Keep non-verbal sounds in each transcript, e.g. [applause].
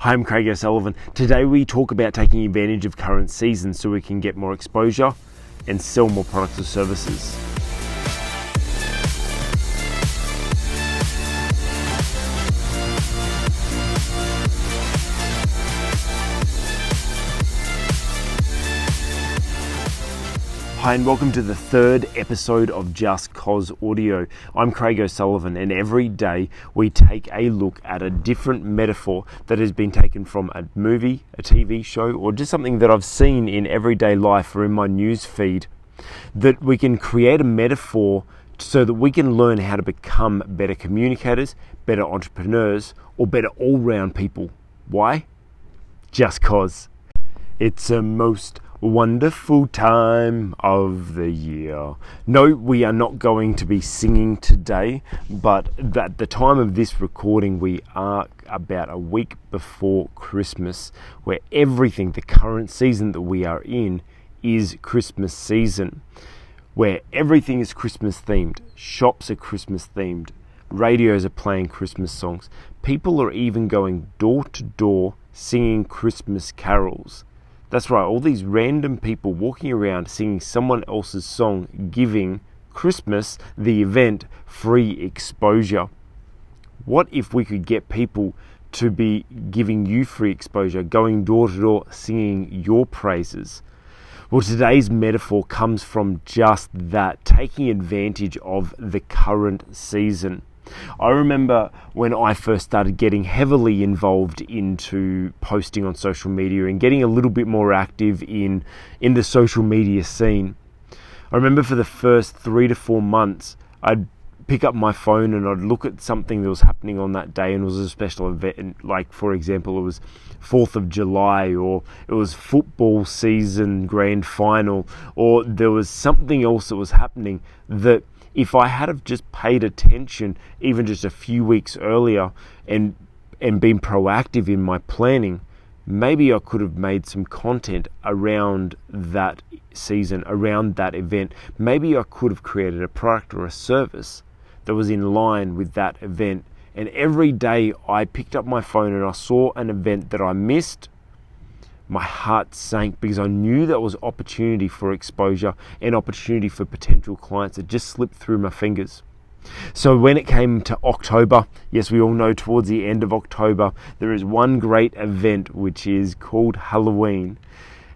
Hi, I'm Craig O'Sullivan. Today we talk about taking advantage of current seasons so we can get more exposure and sell more products or services. Hi, and welcome to the third episode of justCOS Audio. I'm Craig O'Sullivan, and every day we take a look at a different metaphor that has been taken from a movie, a TV show, or just something that I've seen in everyday life or in my news feed. That we can create a metaphor so that we can learn how to become better communicators, better entrepreneurs, or better all round people. Why? Just cause. It's a most wonderful time of the year. No, we are not going to be singing today, but at the time of this recording, we are about a week before Christmas, where everything, the current season that we are in, is Christmas season, where everything is Christmas themed. Shops are Christmas themed. Radios are playing Christmas songs. People are even going door to door singing Christmas carols that's right, all these random people walking around singing someone else's song, giving Christmas, the event, free exposure. What if we could get people to be giving you free exposure, going door to door, singing your praises? Well, today's metaphor comes from just that, taking advantage of the current season. I remember when I first started getting heavily involved into posting on social media and getting a little bit more active in in the social media scene. I remember for the first 3 to 4 months I'd pick up my phone and I'd look at something that was happening on that day and it was a special event like for example it was 4th of July or it was football season grand final or there was something else that was happening that if I had have just paid attention even just a few weeks earlier and and been proactive in my planning, maybe I could have made some content around that season, around that event. Maybe I could have created a product or a service that was in line with that event. And every day I picked up my phone and I saw an event that I missed my heart sank because I knew that was opportunity for exposure and opportunity for potential clients that just slipped through my fingers. So when it came to October, yes, we all know towards the end of October, there is one great event which is called Halloween.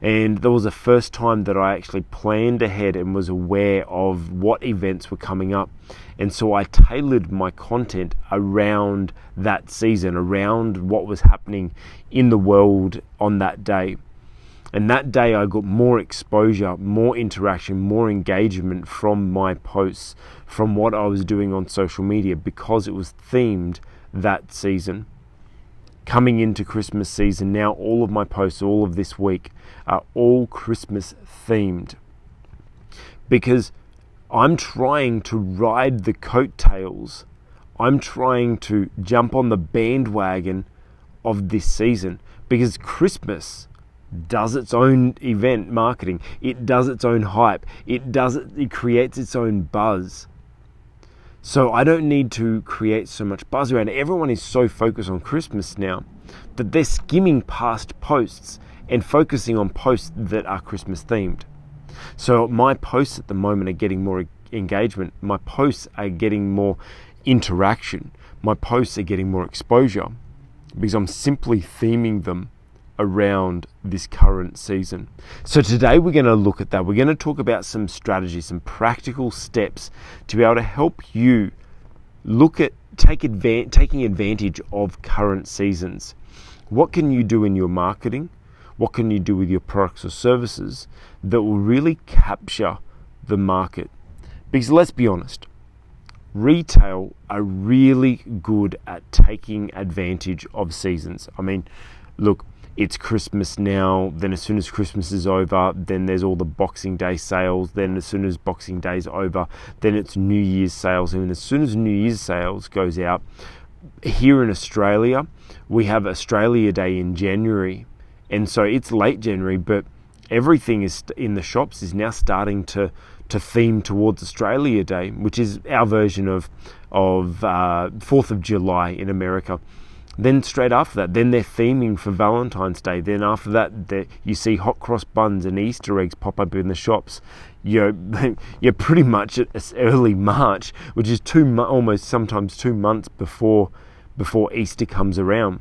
And that was the first time that I actually planned ahead and was aware of what events were coming up. And so I tailored my content around that season, around what was happening in the world on that day. And that day, I got more exposure, more interaction, more engagement from my posts, from what I was doing on social media because it was themed that season. Coming into Christmas season, now all of my posts, all of this week, are all Christmas themed. Because I'm trying to ride the coattails. I'm trying to jump on the bandwagon of this season because Christmas does its own event marketing. It does its own hype. It does it, it creates its own buzz. So I don't need to create so much buzz around. Everyone is so focused on Christmas now that they're skimming past posts and focusing on posts that are Christmas themed. So my posts at the moment are getting more engagement. My posts are getting more interaction. My posts are getting more exposure because I'm simply theming them around this current season. So today we're going to look at that. We're going to talk about some strategies, some practical steps to be able to help you look at take advan- taking advantage of current seasons. What can you do in your marketing? What can you do with your products or services that will really capture the market? Because let's be honest, retail are really good at taking advantage of seasons. I mean, look, it's Christmas now, then as soon as Christmas is over, then there's all the Boxing Day sales, then as soon as Boxing Day's over, then it's New Year's sales, and as soon as New Year's sales goes out, here in Australia, we have Australia Day in January and so it's late January, but everything is in the shops is now starting to to theme towards Australia Day, which is our version of of uh, Fourth of July in America. Then straight after that, then they're theming for Valentine's Day. Then after that, you see hot cross buns and Easter eggs pop up in the shops. You're [laughs] you're pretty much at early March, which is two almost sometimes two months before before Easter comes around.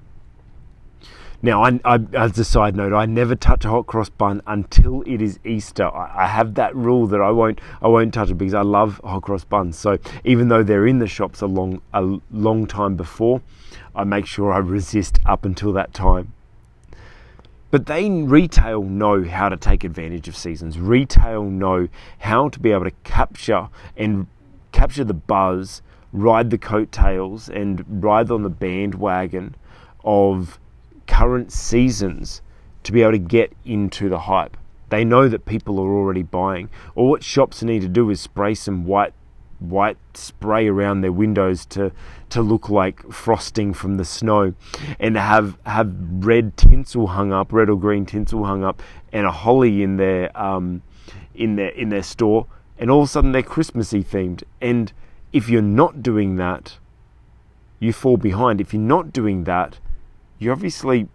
Now, I, I, as a side note, I never touch a hot cross bun until it is Easter. I, I, have that rule that I won't I won't touch it because I love hot cross buns. So even though they're in the shops a long a long time before, I make sure I resist up until that time. But they retail know how to take advantage of seasons. Retail know how to be able to capture and capture the buzz, ride the coattails, and ride on the bandwagon of current seasons to be able to get into the hype. They know that people are already buying. Or what shops need to do is spray some white white spray around their windows to to look like frosting from the snow and have have red tinsel hung up red or green tinsel hung up and a holly in their um, in their in their store and all of a sudden they're christmassy themed. And if you're not doing that you fall behind. If you're not doing that you're obviously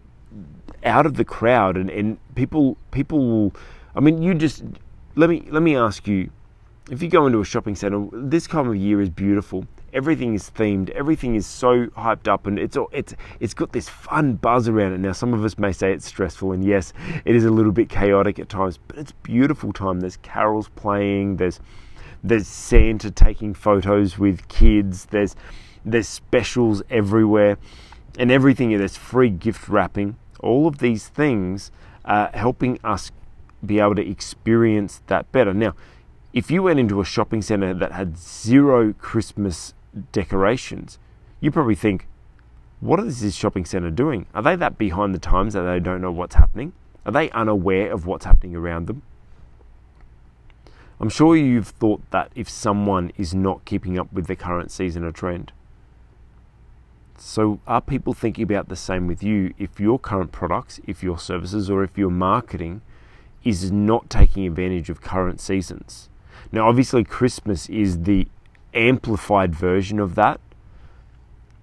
out of the crowd and, and people people will I mean you just let me let me ask you if you go into a shopping center this time of year is beautiful everything is themed everything is so hyped up and it's all, it's it's got this fun buzz around it now some of us may say it's stressful and yes it is a little bit chaotic at times but it's beautiful time there's carols playing there's there's Santa taking photos with kids there's there's specials everywhere and everything. There's free gift wrapping. All of these things are helping us be able to experience that better. Now, if you went into a shopping center that had zero Christmas decorations, you probably think, what is this shopping center doing? Are they that behind the times that they don't know what's happening? Are they unaware of what's happening around them? I'm sure you've thought that if someone is not keeping up with the current season or trend. So, are people thinking about the same with you if your current products, if your services, or if your marketing is not taking advantage of current seasons? Now, obviously, Christmas is the amplified version of that,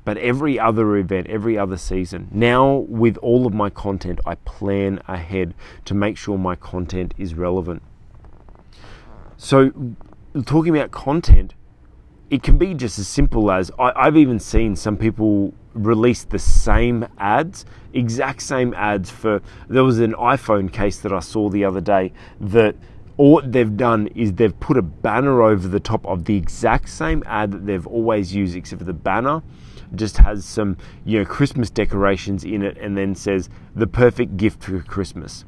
but every other event, every other season, now with all of my content, I plan ahead to make sure my content is relevant. So, talking about content, it can be just as simple as I, have even seen some people release the same ads, exact same ads for. There was an iPhone case that I saw the other day that all they've done is they've put a banner over the top of the exact same ad that they've always used, except for the banner just has some you know Christmas decorations in it, and then says the perfect gift for Christmas.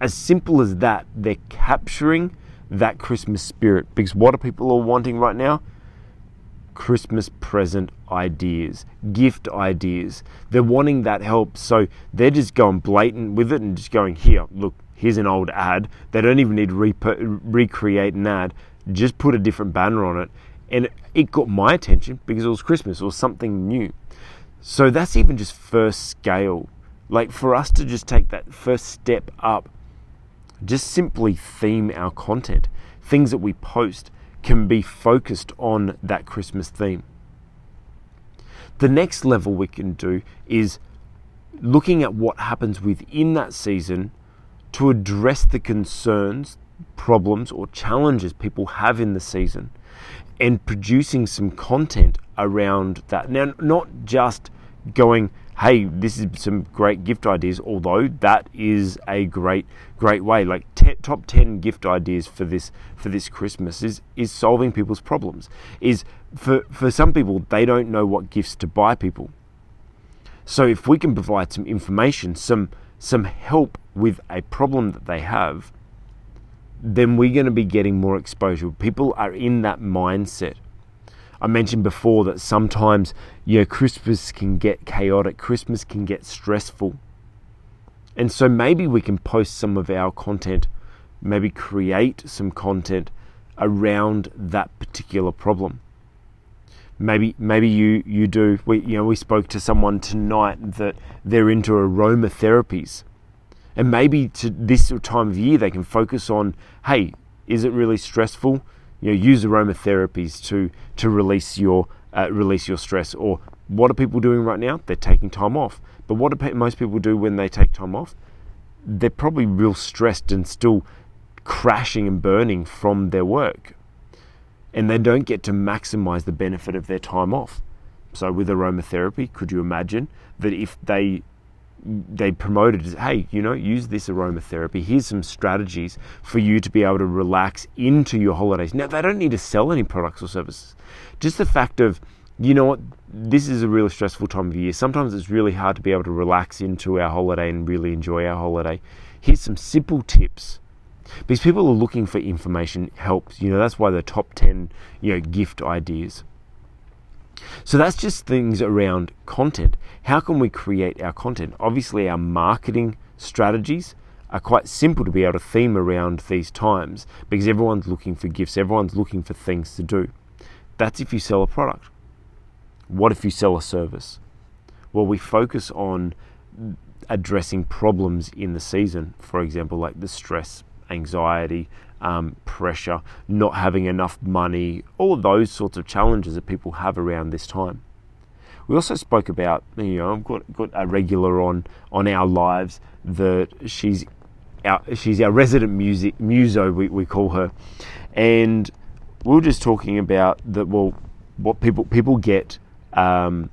As simple as that, they're capturing that Christmas spirit because what are people all wanting right now? Christmas present ideas, gift ideas. They're wanting that help, so they're just going blatant with it and just going, here, look, here's an old ad. They don't even need to re- recreate an ad, just put a different banner on it. And it got my attention because it was Christmas or something new. So that's even just first scale. Like for us to just take that first step up, just simply theme our content, things that we post can be focused on that Christmas theme. The next level we can do is looking at what happens within that season to address the concerns, problems, or challenges people have in the season and producing some content around that. Now, not just going, hey, this is some great gift ideas, although that is a great, great way. Like t- top 10 gift ideas for this for this Christmas is is solving people's problems. Is for, for some people, they don't know what gifts to buy people. So if we can provide some information, some some help with a problem that they have, then we're going to be getting more exposure. People are in that mindset I mentioned before that sometimes, you know, Christmas can get chaotic, Christmas can get stressful. And so maybe we can post some of our content, maybe create some content around that particular problem. Maybe maybe you you do we you know we spoke to someone tonight that they're into aromatherapies. And maybe to this time of year they can focus on, hey, is it really stressful? you know, use aromatherapies to to release your uh, release your stress, or What are people doing right now? They're taking time off. But what do most people do when they take time off? They're probably real stressed and still crashing and burning from their work. And they don't get to maximize the benefit of their time off. So with aromatherapy, could you imagine that if they they promoted hey, you know, use this aromatherapy. Here's some strategies for you to be able to relax into your holidays. Now they don't need to sell any products or services. Just the fact of, you know what, this is a really stressful time of year. Sometimes it's really hard to be able to relax into our holiday and really enjoy our holiday. Here's some simple tips because people are looking for information helps you know that's why the top 10 you know gift ideas so that's just things around content. How can we create our content? Obviously, our marketing strategies are quite simple to be able to theme around these times because everyone's looking for gifts, everyone's looking for things to do. That's if you sell a product. What if you sell a service? Well, we focus on addressing problems in the season, for example, like the stress, anxiety, um, pressure, not having enough money, all those sorts of challenges that people have around this time. We also spoke about, you know, I've got, got a regular on on our lives that she's our, she's our resident music muso, we, we call her, and we were just talking about that. Well, what people people get um,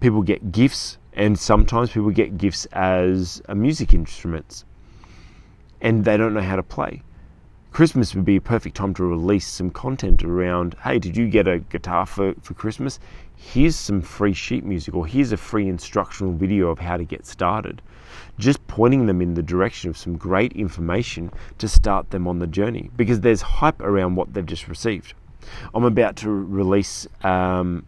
people get gifts, and sometimes people get gifts as a music instruments, and they don't know how to play. Christmas would be a perfect time to release some content around hey, did you get a guitar for, for Christmas? Here's some free sheet music, or here's a free instructional video of how to get started. Just pointing them in the direction of some great information to start them on the journey because there's hype around what they've just received. I'm about to release um,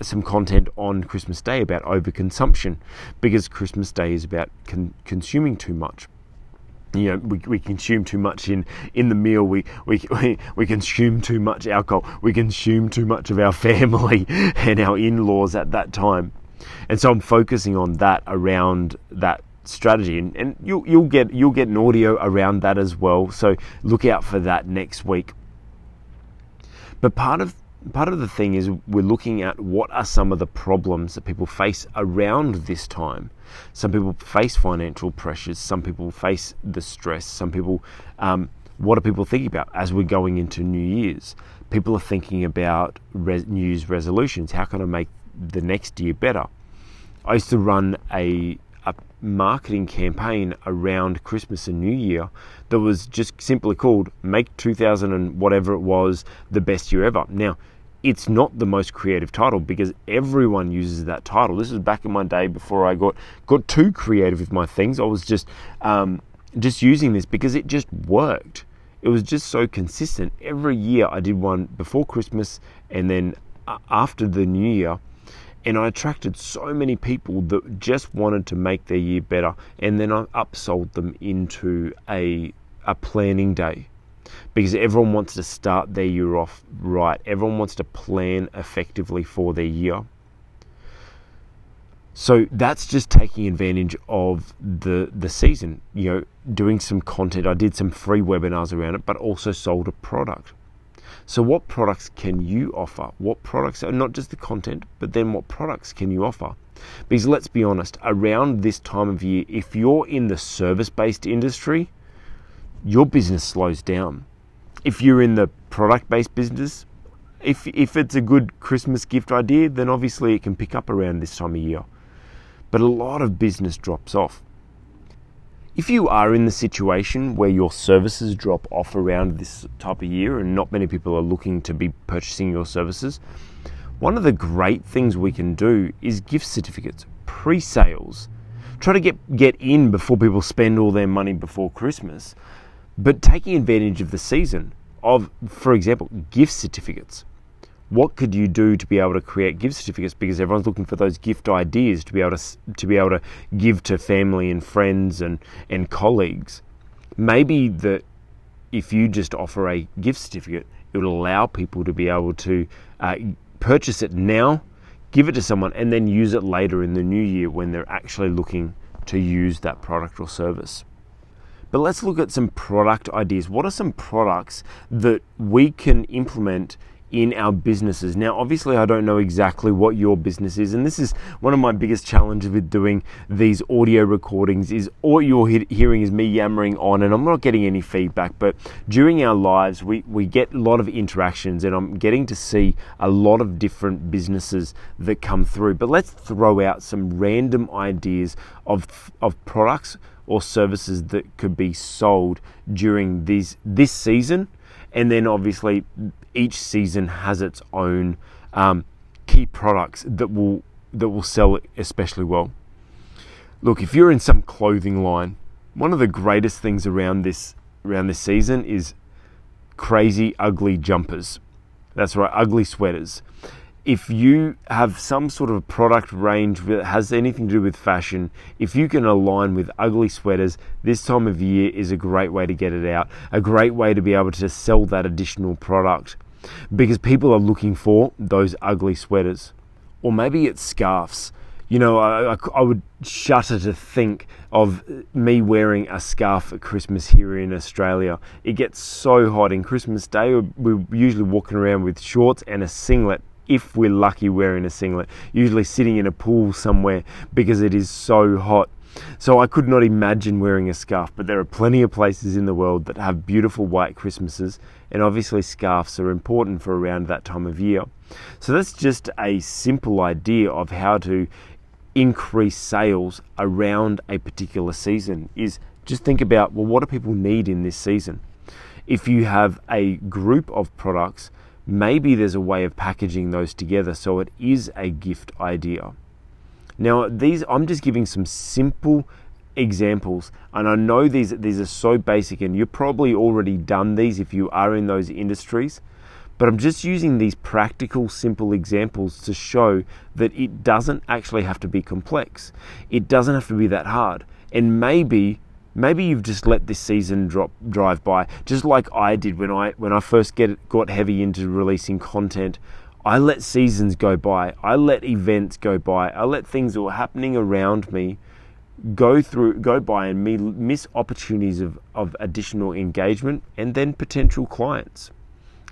some content on Christmas Day about overconsumption because Christmas Day is about con- consuming too much you know we, we consume too much in in the meal. We, we we we consume too much alcohol. We consume too much of our [laughs] family and our in-laws at that time. And so i'm focusing on that around that strategy. And, and you'll, you'll get you'll get an audio around that as well. So look out for that next week. But part of part of the thing is we're looking at what are some of the problems that people face around this time. Some people face financial pressures, some people face the stress, some people, um, what are people thinking about as we're going into New Year's? People are thinking about res- New Year's resolutions. How can I make the next year better? I used to run a a marketing campaign around Christmas and New Year that was just simply called Make 2000 and whatever it was the best year ever. Now, it's not the most creative title because everyone uses that title. This was back in my day before I got got too creative with my things. I was just um, just using this because it just worked. It was just so consistent. Every year I did one before Christmas and then after the New Year, and I attracted so many people that just wanted to make their year better. And then I upsold them into a a planning day because everyone wants to start their year off right. Everyone wants to plan effectively for their year. So that's just taking advantage of the the season, you know, doing some content. I did some free webinars around it, but also sold a product. So what products can you offer? What products are not just the content, but then what products can you offer? Because let's be honest, around this time of year, if you're in the service-based industry, your business slows down. If you're in the product based business, if, if it's a good Christmas gift idea, then obviously it can pick up around this time of year. But a lot of business drops off. If you are in the situation where your services drop off around this type of year and not many people are looking to be purchasing your services, one of the great things we can do is gift certificates, pre sales. Try to get, get in before people spend all their money before Christmas but taking advantage of the season of, for example, gift certificates. What could you do to be able to create gift certificates? Because everyone's looking for those gift ideas to be able to to be able to give to family and friends and and colleagues. Maybe that if you just offer a gift certificate, it will allow people to be able to uh, purchase it now, give it to someone, and then use it later in the new year when they're actually looking to use that product or service. But let's look at some product ideas. What are some products that we can implement in our businesses. Now, obviously, I don't know exactly what your business is, and this is one of my biggest challenges with doing these audio recordings. Is all you're hearing is me yammering on, and I'm not getting any feedback. But during our lives, we we get a lot of interactions, and I'm getting to see a lot of different businesses that come through. But let's throw out some random ideas of of products or services that could be sold during these this season and then obviously each season has its own um, key products that will that will sell especially well. Look, if you're in some clothing line, one of the greatest things around this around this season is crazy ugly jumpers. That's right, ugly sweaters if you have some sort of product range that has anything to do with fashion, if you can align with ugly sweaters, this time of year is a great way to get it out, a great way to be able to sell that additional product because people are looking for those ugly sweaters. Or maybe it's scarves. You know, I, I, would shudder to think of me wearing a scarf at Christmas here in Australia. It gets so hot in Christmas Day. We're usually walking around with shorts and a singlet if we're lucky wearing a singlet, usually sitting in a pool somewhere because it is so hot. So I could not imagine wearing a scarf, but there are plenty of places in the world that have beautiful white Christmases, and obviously scarves are important for around that time of year. So that's just a simple idea of how to increase sales around a particular season is just think about well what do people need in this season? If you have a group of products maybe there's a way of packaging those together so it is a gift idea. Now, these I'm just giving some simple examples, and I know these these are so basic, and you've probably already done these if you are in those industries. But I'm just using these practical, simple examples to show that it doesn't actually have to be complex. It doesn't have to be that hard. And maybe maybe you've just let this season drop drive by, just like I did when I when I first get got heavy into releasing content. I let seasons go by. I let events go by. I let things that were happening around me go through go by and me miss opportunities of, of additional engagement and then potential clients.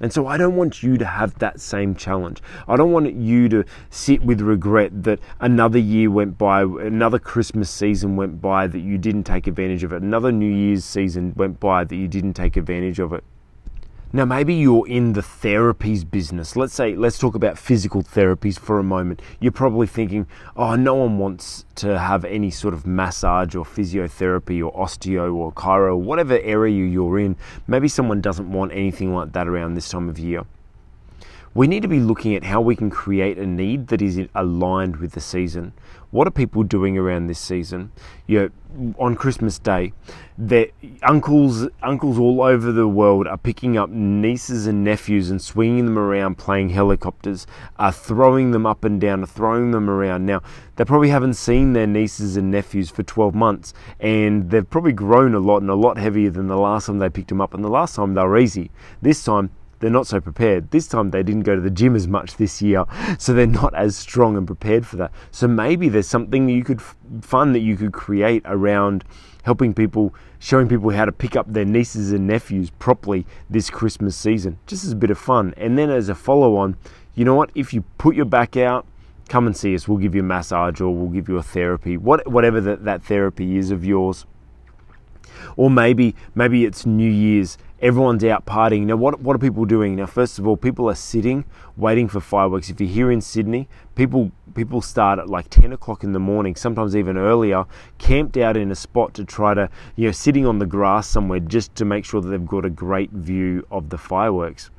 And so I don't want you to have that same challenge. I don't want you to sit with regret that another year went by, another Christmas season went by that you didn't take advantage of it, another New Year's season went by that you didn't take advantage of it. Now, maybe you're in the therapies business. Let's say, let's talk about physical therapies for a moment. You're probably thinking, oh, no one wants to have any sort of massage or physiotherapy or osteo or chiro, whatever area you're in. Maybe someone doesn't want anything like that around this time of year we need to be looking at how we can create a need that is aligned with the season. What are people doing around this season? You know, on Christmas Day, their uncles, uncles all over the world are picking up nieces and nephews and swinging them around, playing helicopters, are throwing them up and down, are throwing them around. Now, they probably haven't seen their nieces and nephews for 12 months, and they've probably grown a lot and a lot heavier than the last time they picked them up. And the last time they were easy. This time they're not so prepared. This time they didn't go to the gym as much this year, so they're not as strong and prepared for that. So maybe there's something you could fun that you could create around helping people, showing people how to pick up their nieces and nephews properly this Christmas season, just as a bit of fun. And then as a follow on, you know what? If you put your back out, come and see us. We'll give you a massage or we'll give you a therapy, what, whatever that, that therapy is of yours. Or maybe maybe it's New Year's everyone's out partying. Now, what, what are people doing? Now, first of all, people are sitting waiting for fireworks. If you're here in Sydney, people people start at like 10 o'clock in the morning, sometimes even earlier, camped out in a spot to try to, you know, sitting on the grass somewhere just to make sure that they've got a great view of the fireworks.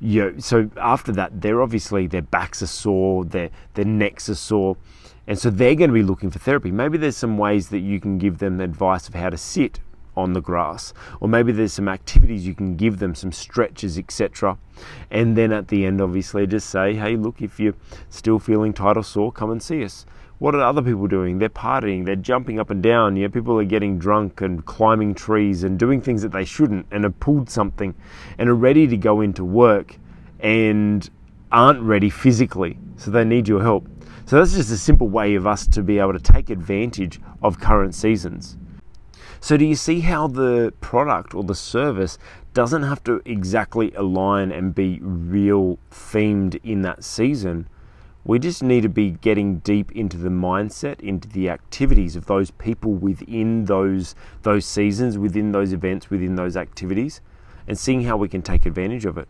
You know, so after that, they're obviously their backs are sore, their their necks are sore, and so they're going to be looking for therapy. Maybe there's some ways that you can give them advice of how to sit on the grass. Or maybe there's some activities you can give them some stretches etc and then at the end obviously just say hey look if you're still feeling tight or sore come and see us. What are other people doing? They're partying they're jumping up and down you know, people are getting drunk and climbing trees and doing things that they shouldn't and have pulled something and are ready to go into work and aren't ready physically so they need your help. So that's just a simple way of us to be able to take advantage of current seasons So, do you see how the product or the service doesn't have to exactly align and be real themed in that season? We just need to be getting deep into the mindset, into the activities of those people within those those seasons, within those events, within those activities, and seeing how we can take advantage of it.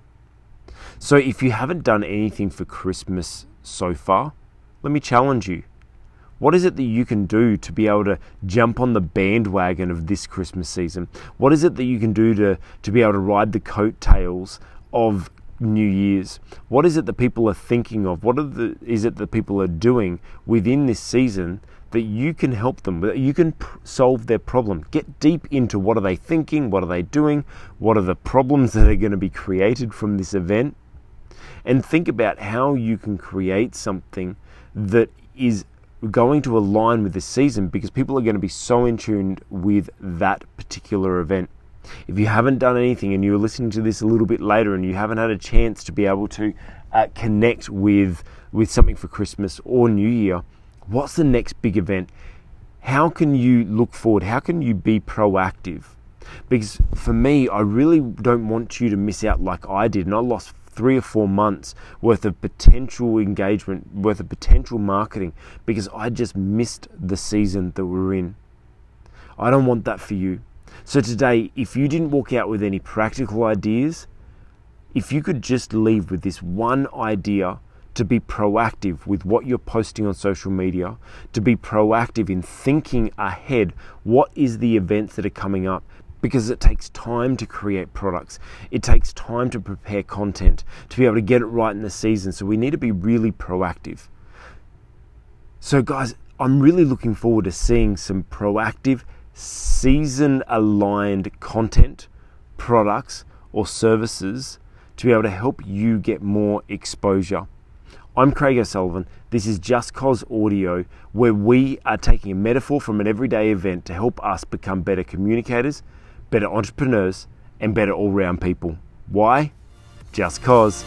So if you haven't done anything for Christmas so far, let me challenge you. What is it that you can do to be able to jump on the bandwagon of this Christmas season? What is it that you can do to, to be able to ride the coattails of New Year's? What is it that people are thinking of? What the, is it that people are doing within this season that you can help them, you can pr- solve their problem? Get deep into what are they thinking, what are they doing, what are the problems that are going to be created from this event, and think about how you can create something that is going to align with this season because people are going to be so in tune with that particular event. If you haven't done anything and you're listening to this a little bit later and you haven't had a chance to be able to uh, connect with with something for Christmas or New Year, what's the next big event? How can you look forward? How can you be proactive? Because for me, I really don't want you to miss out like I did, and I lost three or four months worth of potential engagement, worth of potential marketing, because I just missed the season that we're in. I don't want that for you. So today, if you didn't walk out with any practical ideas, if you could just leave with this one idea to be proactive with what you're posting on social media, to be proactive in thinking ahead what is the events that are coming up because it takes time to create products. It takes time to prepare content to be able to get it right in the season. So we need to be really proactive. So guys, I'm really looking forward to seeing some proactive season aligned content, products, or services to be able to help you get more exposure. I'm Craig O'Sullivan. This is justCOS Audio, where we are taking a metaphor from an everyday event to help us become better communicators, better entrepreneurs, and better all round people. Why? Just cause.